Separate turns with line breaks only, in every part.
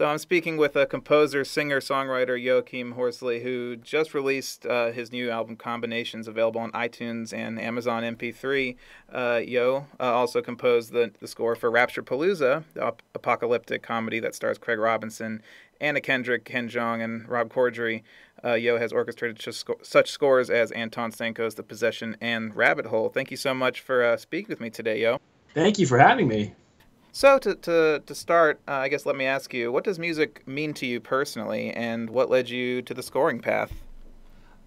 I'm speaking with a composer, singer, songwriter, Joachim Horsley, who just released uh, his new album Combinations, available on iTunes and Amazon MP3. Uh, Yo uh, also composed the, the score for Rapture Palooza, the ap- apocalyptic comedy that stars Craig Robinson, Anna Kendrick, Ken Jeong, and Rob Corddry. Uh, Yo has orchestrated such scores as Anton Sanko's The Possession and Rabbit Hole. Thank you so much for uh, speaking with me today, Yo.
Thank you for having me.
So to to to start, uh, I guess let me ask you, what does music mean to you personally, and what led you to the scoring path?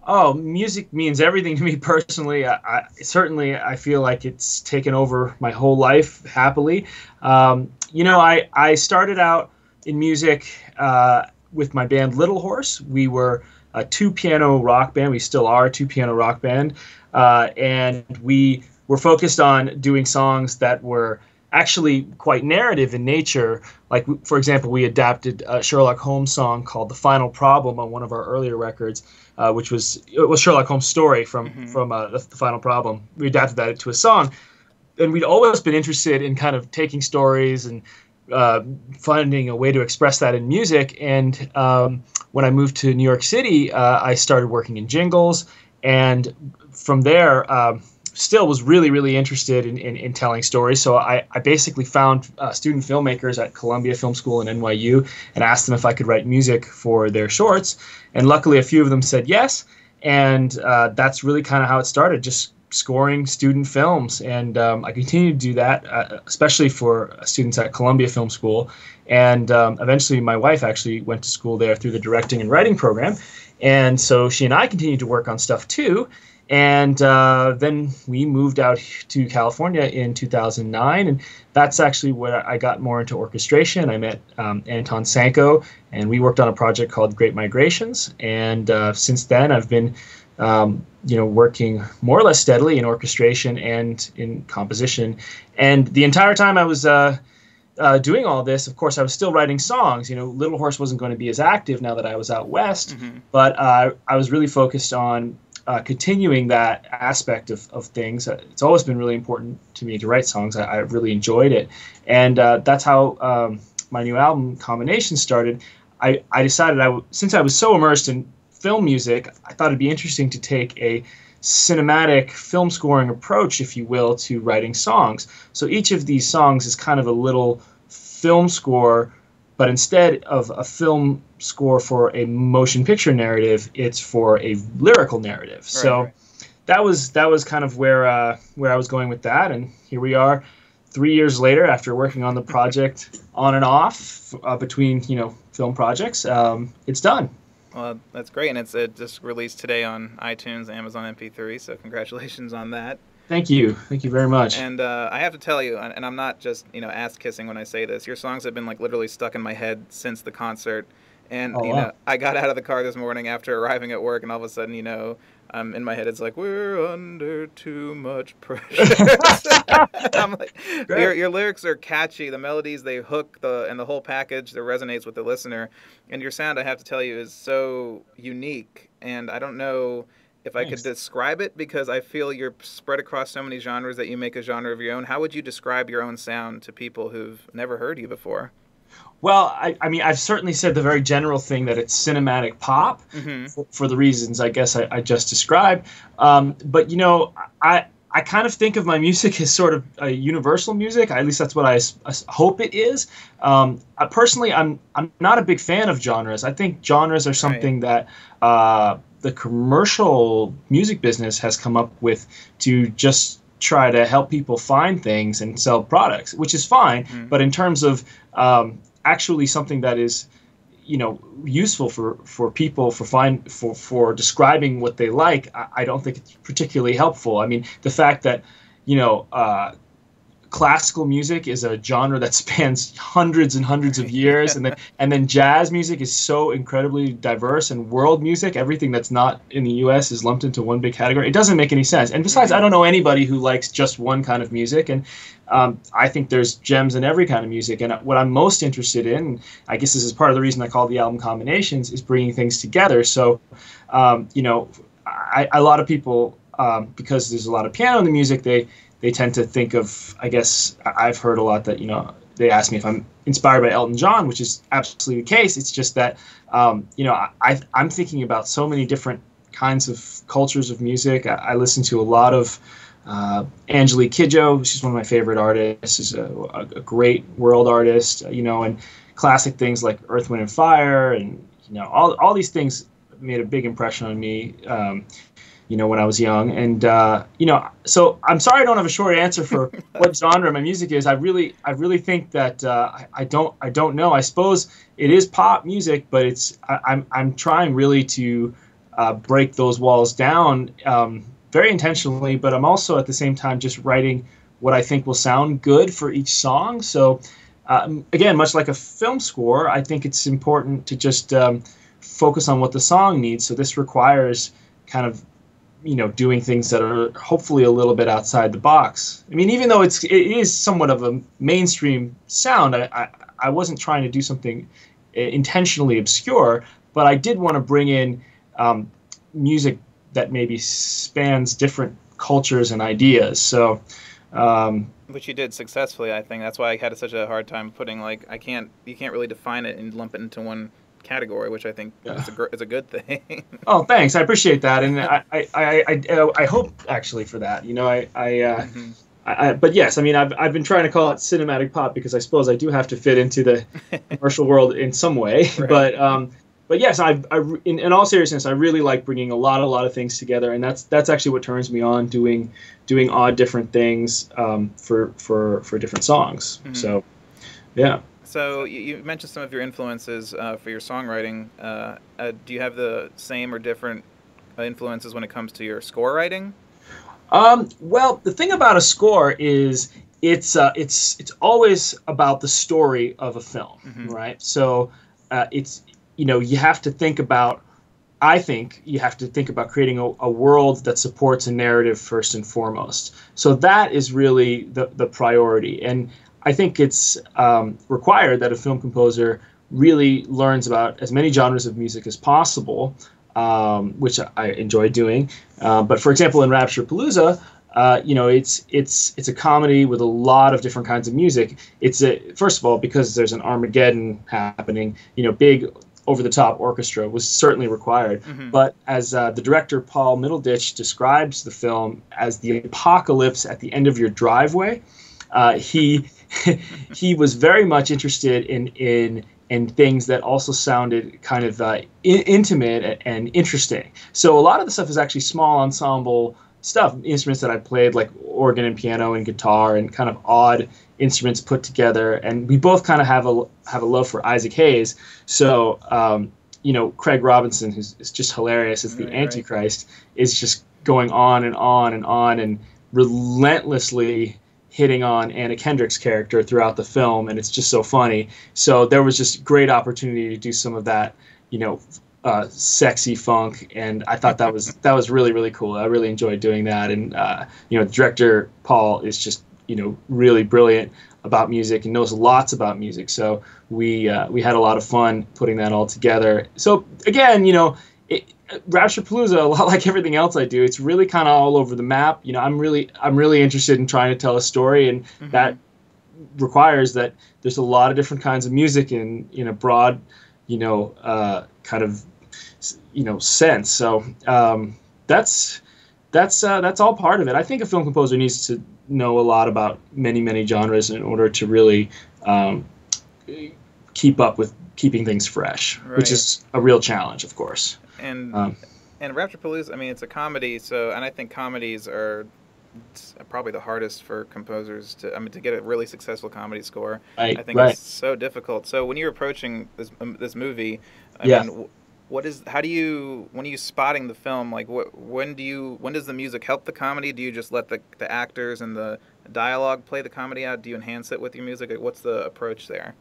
Oh, music means everything to me personally. I, I, certainly I feel like it's taken over my whole life happily. Um, you know, I I started out in music uh, with my band Little Horse. We were a two piano rock band. We still are a two piano rock band, uh, and we were focused on doing songs that were actually quite narrative in nature. Like, for example, we adapted a Sherlock Holmes song called "The Final Problem" on one of our earlier records, uh, which was it was Sherlock Holmes' story from mm-hmm. from uh, the, the, Final Problem. We adapted that to a song, and we'd always been interested in kind of taking stories and uh, finding a way to express that in music. And um, when I moved to New York City, uh, I started working in jingles, and from there. Um, still was really, really interested in, in, in telling stories. So I, I basically found uh, student filmmakers at Columbia Film School and NYU and asked them if I could write music for their shorts. And luckily, a few of them said yes. And uh, that's really kind of how it started, just scoring student films. And um, I continue to do that, uh, especially for students at Columbia Film School. And um, eventually, my wife actually went to school there through the directing and writing program. And so she and I continued to work on stuff too. And uh, then we moved out to California in 2009, and that's actually where I got more into orchestration. I met um, Anton Sanko, and we worked on a project called Great Migrations. And uh, since then, I've been, um, you know, working more or less steadily in orchestration and in composition. And the entire time I was uh, uh, doing all this, of course, I was still writing songs. You know, Little Horse wasn't going to be as active now that I was out west, mm-hmm. but uh, I was really focused on uh, continuing that aspect of, of things. Uh, it's always been really important to me to write songs. I, I really enjoyed it. And uh, that's how um, my new album, Combination, started. I, I decided, I w- since I was so immersed in film music, I thought it'd be interesting to take a cinematic film scoring approach, if you will, to writing songs. So each of these songs is kind of a little film score but instead of a film score for a motion picture narrative, it's for a lyrical narrative. Right, so right. that was that was kind of where uh, where I was going with that, and here we are, three years later after working on the project on and off uh, between you know film projects. Um, it's done.
Well, that's great, and it's it just released today on iTunes, Amazon MP3. So congratulations on that.
Thank you. Thank you very much.
And uh, I have to tell you, and I'm not just you know ass kissing when I say this. Your songs have been like literally stuck in my head since the concert. And oh, you know, I got out of the car this morning after arriving at work, and all of a sudden, you know, um, in my head it's like we're under too much pressure. I'm like, your, your lyrics are catchy, the melodies they hook, the and the whole package that resonates with the listener, and your sound, I have to tell you, is so unique. And I don't know if I could describe it because I feel you're spread across so many genres that you make a genre of your own. How would you describe your own sound to people who've never heard you before?
Well, I, I mean, I've certainly said the very general thing that it's cinematic pop mm-hmm. for, for, the reasons I guess I, I just described. Um, but you know, I I kind of think of my music as sort of a universal music. At least that's what I, I hope it is. Um, I, personally, I'm I'm not a big fan of genres. I think genres are something right. that uh, the commercial music business has come up with to just try to help people find things and sell products, which is fine. Mm-hmm. But in terms of um, actually something that is you know useful for for people for find for for describing what they like I, I, don't think it's particularly helpful i mean the fact that you know uh, classical music is a genre that spans hundreds and hundreds of years and then and then jazz music is so incredibly diverse and world music everything that's not in the US is lumped into one big category. It doesn't make any sense. And besides I don't know anybody who likes just one kind of music and um, I think there's gems in every kind of music and what I'm most interested in I guess this is part of the reason I call the album combinations is bringing things together. So um, you know I, a lot of people um, because there's a lot of piano in the music they they tend to think of i guess i've heard a lot that you know they ask me if i'm inspired by Elton John, which is absolutely the case. It's just that um, you know I, I'm thinking about so many different kinds of cultures of music. I, I listen to a lot of uh, Angelique Kidjo, she's one of my favorite artists. She's a, a, a, great world artist, you know, and classic things like Earth, Wind, and Fire, and you know, all all these things made a big impression on me. Um, you know, when I was young, and uh, you know, so I'm sorry I don't have a short answer for what genre my music is. I really, I really think that uh, I, I, don't, I don't know. I suppose it is pop music, but it's I, am I'm, I'm trying really to uh, break those walls down. Um, very intentionally, but I'm also at the same time just writing what I think will sound good for each song. So, um, again, much like a film score, I think it's important to just um, focus on what the song needs. So this requires kind of you know doing things that are hopefully a little bit outside the box. I mean, even though it's it is somewhat of a mainstream sound, I I, I wasn't trying to do something uh, intentionally obscure, but I did want to bring in um, music that maybe spans different cultures and ideas. So, um,
which you did successfully, I think. That's why I had such a hard time putting like I can't you can't really define it and lump it into one category, which I think yeah. is, a, is a good thing.
oh, thanks. I appreciate that, and I, I, I, I, I hope actually for that. You know, I, I, uh, mm-hmm. I, but yes, I mean, I've, I've been trying to call it cinematic pop because I suppose I do have to fit into the commercial world in some way. Right. But um, but yes, I, I in, in, all seriousness, I really like bringing a lot, a lot of things together, and that's that's actually what turns me on doing doing odd different things um, for for for different songs. Mm-hmm. So, yeah.
So you, you, mentioned some of your influences uh, for your songwriting. Uh, uh, do you have the same or different influences when it comes to your score writing?
Um, well, the thing about a score is it's uh, it's it's always about the story of a film, mm-hmm. right? So uh, it's you know, you have to think about. I think you have to think about creating a, a, world that supports a narrative first and foremost. So that is really the, the priority. And I think it's um, required that a film composer really learns about as many genres of music as possible, um, which I enjoy doing. Uh, but for example, in Rapturepalooza, uh, you know, it's it's it's a comedy with a lot of different kinds of music. It's a first of all because there's an Armageddon happening. You know, big over the top orchestra was certainly required. Mm-hmm. But as uh, the director Paul Middleditch describes the film as the apocalypse at the end of your driveway, uh, he he was very much interested in in in things that also sounded kind of uh, in- intimate and interesting. So a lot of the stuff is actually small ensemble stuff, instruments that I played like organ and piano and guitar and kind of odd instruments put together, and we both kind of have a have a love for Isaac Hayes. So um, you know, Craig Robinson, who's is just hilarious as the Antichrist, right. is just going on and on and on and relentlessly hitting on Anna Kendrick's character throughout the film, and it's just so funny. So there was just great opportunity to do some of that, you know, uh, sexy funk, and I thought that was that was really really cool. I really enjoyed doing that, and uh, you know, director Paul is just you know really brilliant about music and knows lots about music. So we uh, we had a lot of fun putting that all together. So again, you know, it, Rapturepalooza, a lot like everything else I do, it's really kind of all over the map. You know, I'm really I'm really interested in trying to tell a story, and mm-hmm. that requires that there's a lot of different kinds of music in in a broad, you know, uh, kind of you know sense. So um, that's that's uh, that's all part of it. I think a film composer needs to know a lot about many many genres in order to really um, keep up with keeping things fresh, right. which is a real challenge, of course.
And um, and Rapturepalooza, I mean, it's a comedy, so and I think comedies are probably the hardest for composers to I mean to get a really successful comedy score.
Right,
I think
right.
it's so difficult. So when you're approaching this um, this movie, I
yeah.
mean, what is how do you when are you spotting the film like what when do you when does the music help the comedy do you just let the, the actors and the dialogue play the comedy out do you enhance it with your music what's the approach there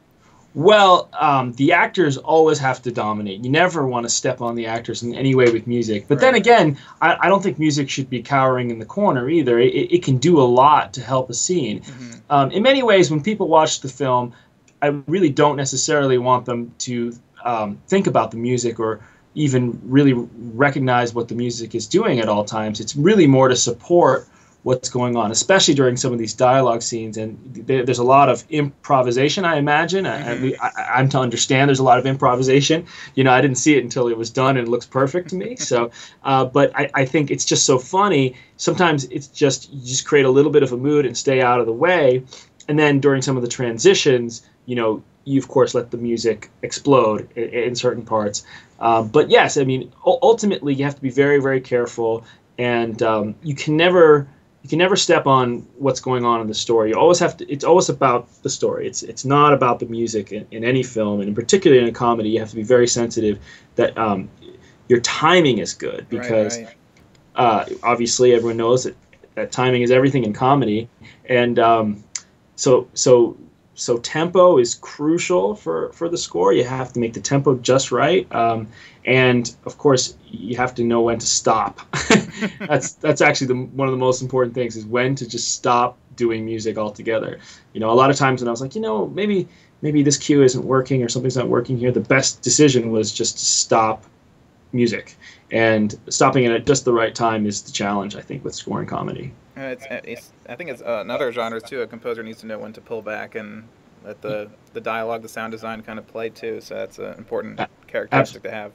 well um, the actors always have to dominate you never want to step on the actors in any way with music but right. then again I, I, don't think music should be cowering in the corner either it, it can do a lot to help a scene mm-hmm. um, in many ways when people watch the film i really don't necessarily want them to um, think about the music or even really recognize what the music is doing at all times. It's really more to support what's going on, especially during some of these dialogue scenes. And there's a lot of improvisation, I imagine. Mm-hmm. I, am to understand there's a lot of improvisation. You know, I didn't see it until it was done and it looks perfect to me. So, uh, but I, I think it's just so funny. Sometimes it's just, you just create a little bit of a mood and stay out of the way. And then during some of the transitions, you know, you of course let the music explode in, in certain parts. Um, but yes, I mean, ultimately you have to be very, very careful, and um, you can never you can never step on what's going on in the story. You always have to. It's always about the story. It's it's not about the music in, in any film, and in particular in a comedy, you have to be very sensitive that um, your timing is good because right, right. Uh, obviously everyone knows that, that timing is everything in comedy, and um, so so so tempo is crucial for for the score. You have to make the tempo just right, um, and of course you have to know when to stop. that's that's actually the, one of the most important things is when to just stop doing music altogether. You know, a lot of times when I was like, you know, maybe maybe this cue isn't working or something's not working here, the best decision was just to stop music, and stopping it at just the right time is the challenge I think with scoring comedy.
It's, it's, I think it's uh, another genre too. A composer needs to know when to pull back and let the the dialogue, the sound design kind of play too. So that's an important characteristic to have.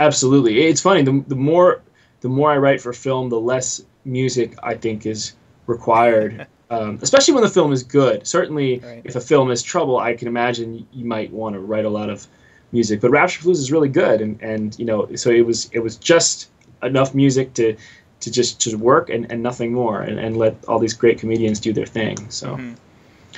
Absolutely, it's funny. The, the more the more I write for film, the less music I think is required. um, especially when the film is good. Certainly, right. if a film is trouble, I can imagine you might want to write a lot of music. But Rapturepalooza is really good, and, and you know, so it was it was just enough music to to just to work and, and nothing more and, and let all these great comedians do their thing so. Mm-hmm.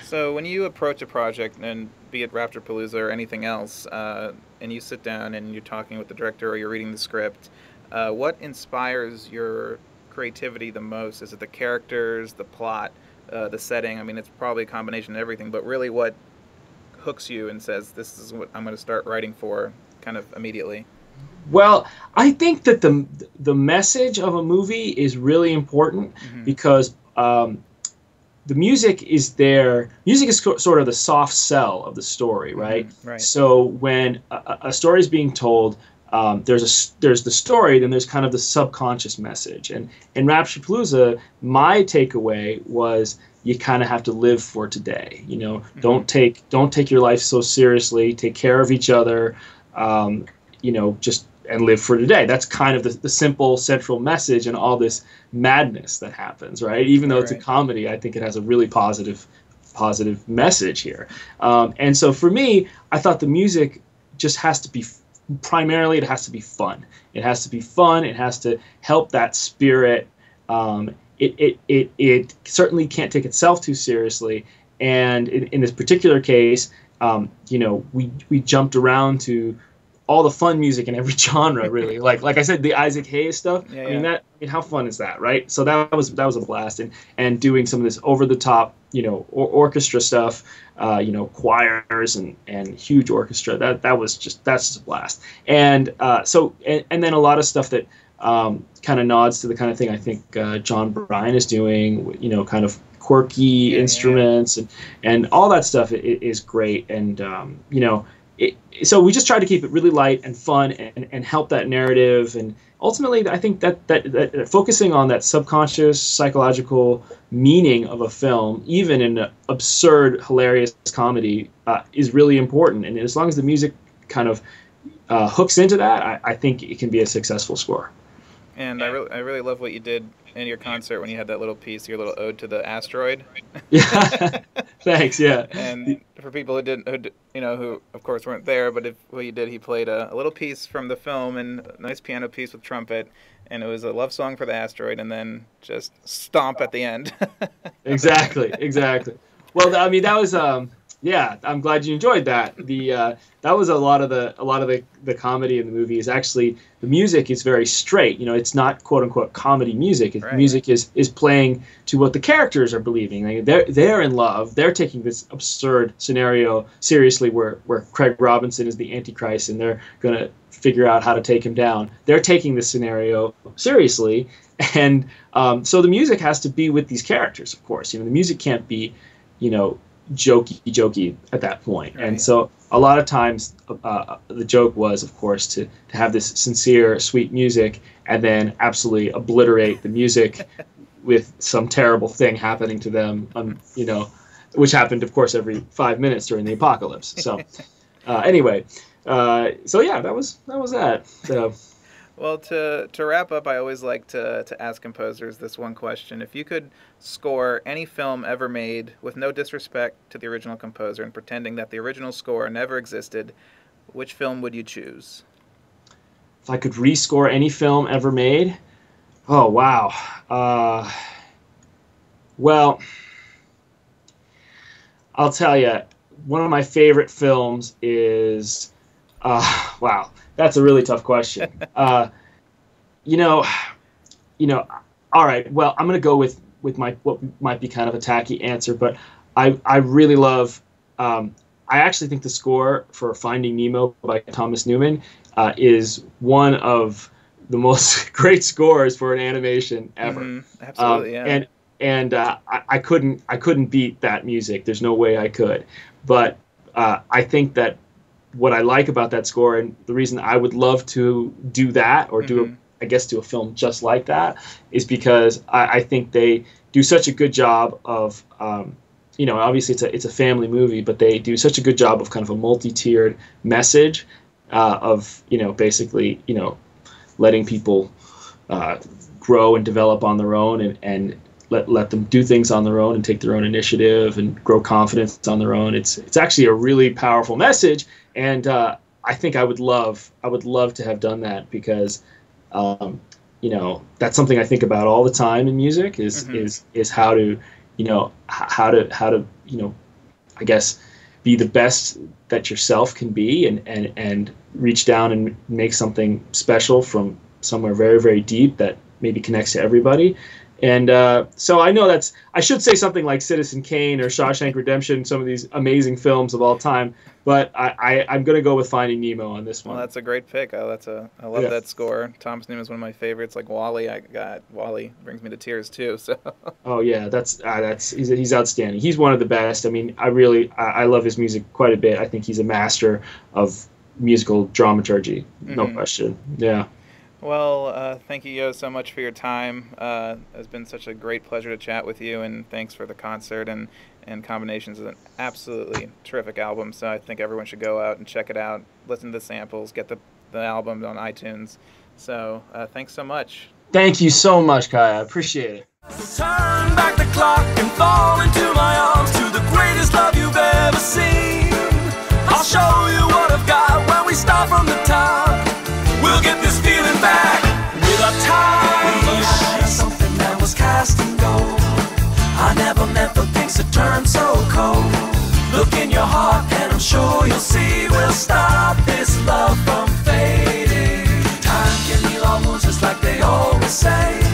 so when you approach a project and be it Rapturepalooza or anything else uh, and you sit down and you're talking with the director or you're reading the script uh, what inspires your creativity the most? Is it the characters the plot uh, the setting? I mean it's probably a combination of everything but really what hooks you and says this is what i'm going to start writing for kind of immediately
well, I think that the the message of a movie is really important mm-hmm. because um, the music is there. Music is sort of the soft sell of the story, mm-hmm. right?
Mm-hmm. Right.
So when a, a story is being told, um, there's a there's the story, then there's kind of the subconscious message. And in Rapturepalooza, my takeaway was you kind of have to live for today. You know, mm-hmm. don't take don't take your life so seriously. Take care of each other. Um, you know, just and live for today. That's kind of the, the simple central message and all this madness that happens, right? Even though right. it's a comedy, I think it has a really positive positive message here. Um, and so for me, I thought the music just has to be primarily it has to be fun. It has to be fun. It has to help that spirit. Um, it, it, it, it certainly can't take itself too seriously. And in, in this particular case, um, you know, we, we jumped around to all the fun music in every genre really. Like like i said the isaac hayes stuff yeah, i mean that I mean, how fun is that right? So that was that was a blast. And and doing some of this over the top you know or, orchestra stuff uh, you know choirs and and huge orchestra that that was just that's just a blast. And uh, so and, and then a lot of stuff that um, kind of nods to the kind of thing i think uh, jon brion is doing you know kind of quirky yeah, instruments yeah. and and all that stuff is great. And um, you know it, so we just tried to keep it really light and fun and, and help that narrative. And ultimately i think that, that, that focusing on that subconscious psychological meaning of a film even in an absurd hilarious comedy uh, is really important. And as long as the music kind of uh, hooks into that I, I think it can be a successful score.
And I really, I really love what you did in your concert when you had that little piece, your little ode to the asteroid.
Yeah, thanks. Yeah.
And for people who didn't, who, you know, who of course weren't there, but if what you did, he played a, a little piece from the film and a nice piano piece with trumpet, and it was a love song for the asteroid, and then just stomp at the end.
exactly. Exactly. Well, I mean, that was um, yeah, I'm glad you enjoyed that. The uh, that was a lot of the a lot of the, the comedy in the movie is actually the music is very straight. You know, it's not quote unquote comedy music. Right. Music is is playing to what the characters are believing. Like they're they're in love. They're taking this absurd scenario seriously, where where Craig Robinson is the Antichrist, and they're gonna figure out how to take him down. They're taking this scenario seriously, and um, so the music has to be with these characters. Of course, you know, the music can't be, you know jokey jokey at that point. Right. and so a lot of times uh, the joke was of course to, to have this sincere sweet music and then absolutely obliterate the music with some terrible thing happening to them, um, you know, which happened, of course, every five minutes during the apocalypse. So, uh, anyway, uh, so yeah, that was that was that. So,
well, to to wrap up, I always like to to ask composers this one question: If you could score any film ever made, with no disrespect to the original composer, and pretending that the original score never existed, which film would you choose?
If I could rescore any film ever made, oh wow. Uh, well, I'll tell you, one of my favorite films is. Uh, wow that's a really tough question. Uh, you know, you know. All right. Well, I'm gonna go with with my what might be kind of a tacky answer, but I I really love. Um, I actually think the score for Finding Nemo by Thomas Newman uh, is one of the most great scores for an animation ever.
Mm, absolutely,
um, yeah. And and uh, I, I, couldn't I couldn't beat that music. There's no way I could. But uh, I think that what I like about that score and the reason I would love to do that or do, mm-hmm. a, I guess, do a film just like that is because I, I think they do such a good job of, um, you know, obviously it's a it's a family movie, but they do such a good job of kind of a multi-tiered message uh, of you know basically you know letting people uh, grow and develop on their own and, and let, let them do things on their own and take their own initiative and grow confidence on their own. It's it's actually a really powerful message, and uh, I think I would love I would love to have done that because, um, you know, that's something I think about all the time in music is mm-hmm. is is how to, you know, how to how to you know, I guess, be the best that yourself can be and and and reach down and make something special from somewhere very very deep that maybe connects to everybody and uh, so I know that's I should say something like Citizen Kane or Shawshank Redemption, some of these amazing films of all time. But I, I am gonna go with Finding Nemo on this one.
Well, that's a great pick. Oh, that's a I love yeah. that score. Thomas Newman is one of my favorites. Like WALL-E, I got WALL-E brings me to tears too. So.
Oh yeah, that's uh, that's he's he's outstanding. He's one of the best. I mean, I really I, I love his music quite a bit. I think he's a master of musical dramaturgy, no mm-hmm. question. Yeah.
Well, uh, thank you, Yo, so much for your time. Uh, it's been such a great pleasure to chat with you, and thanks for the concert and, and combinations. of an absolutely terrific album, so I think everyone should go out and check it out, listen to the samples, get the, the album on iTunes. So uh, thanks so much.
Thank you so much, Kai. I appreciate it. Turn back the clock and fall into my arms to the greatest love you've ever seen. I'll show you what I've got when we start from the top. We'll get cast in gold. I never meant for things to turn so cold. Look in your heart, and I'm sure you'll see we'll stop this love from fading. Time can heal all wounds just like they always say.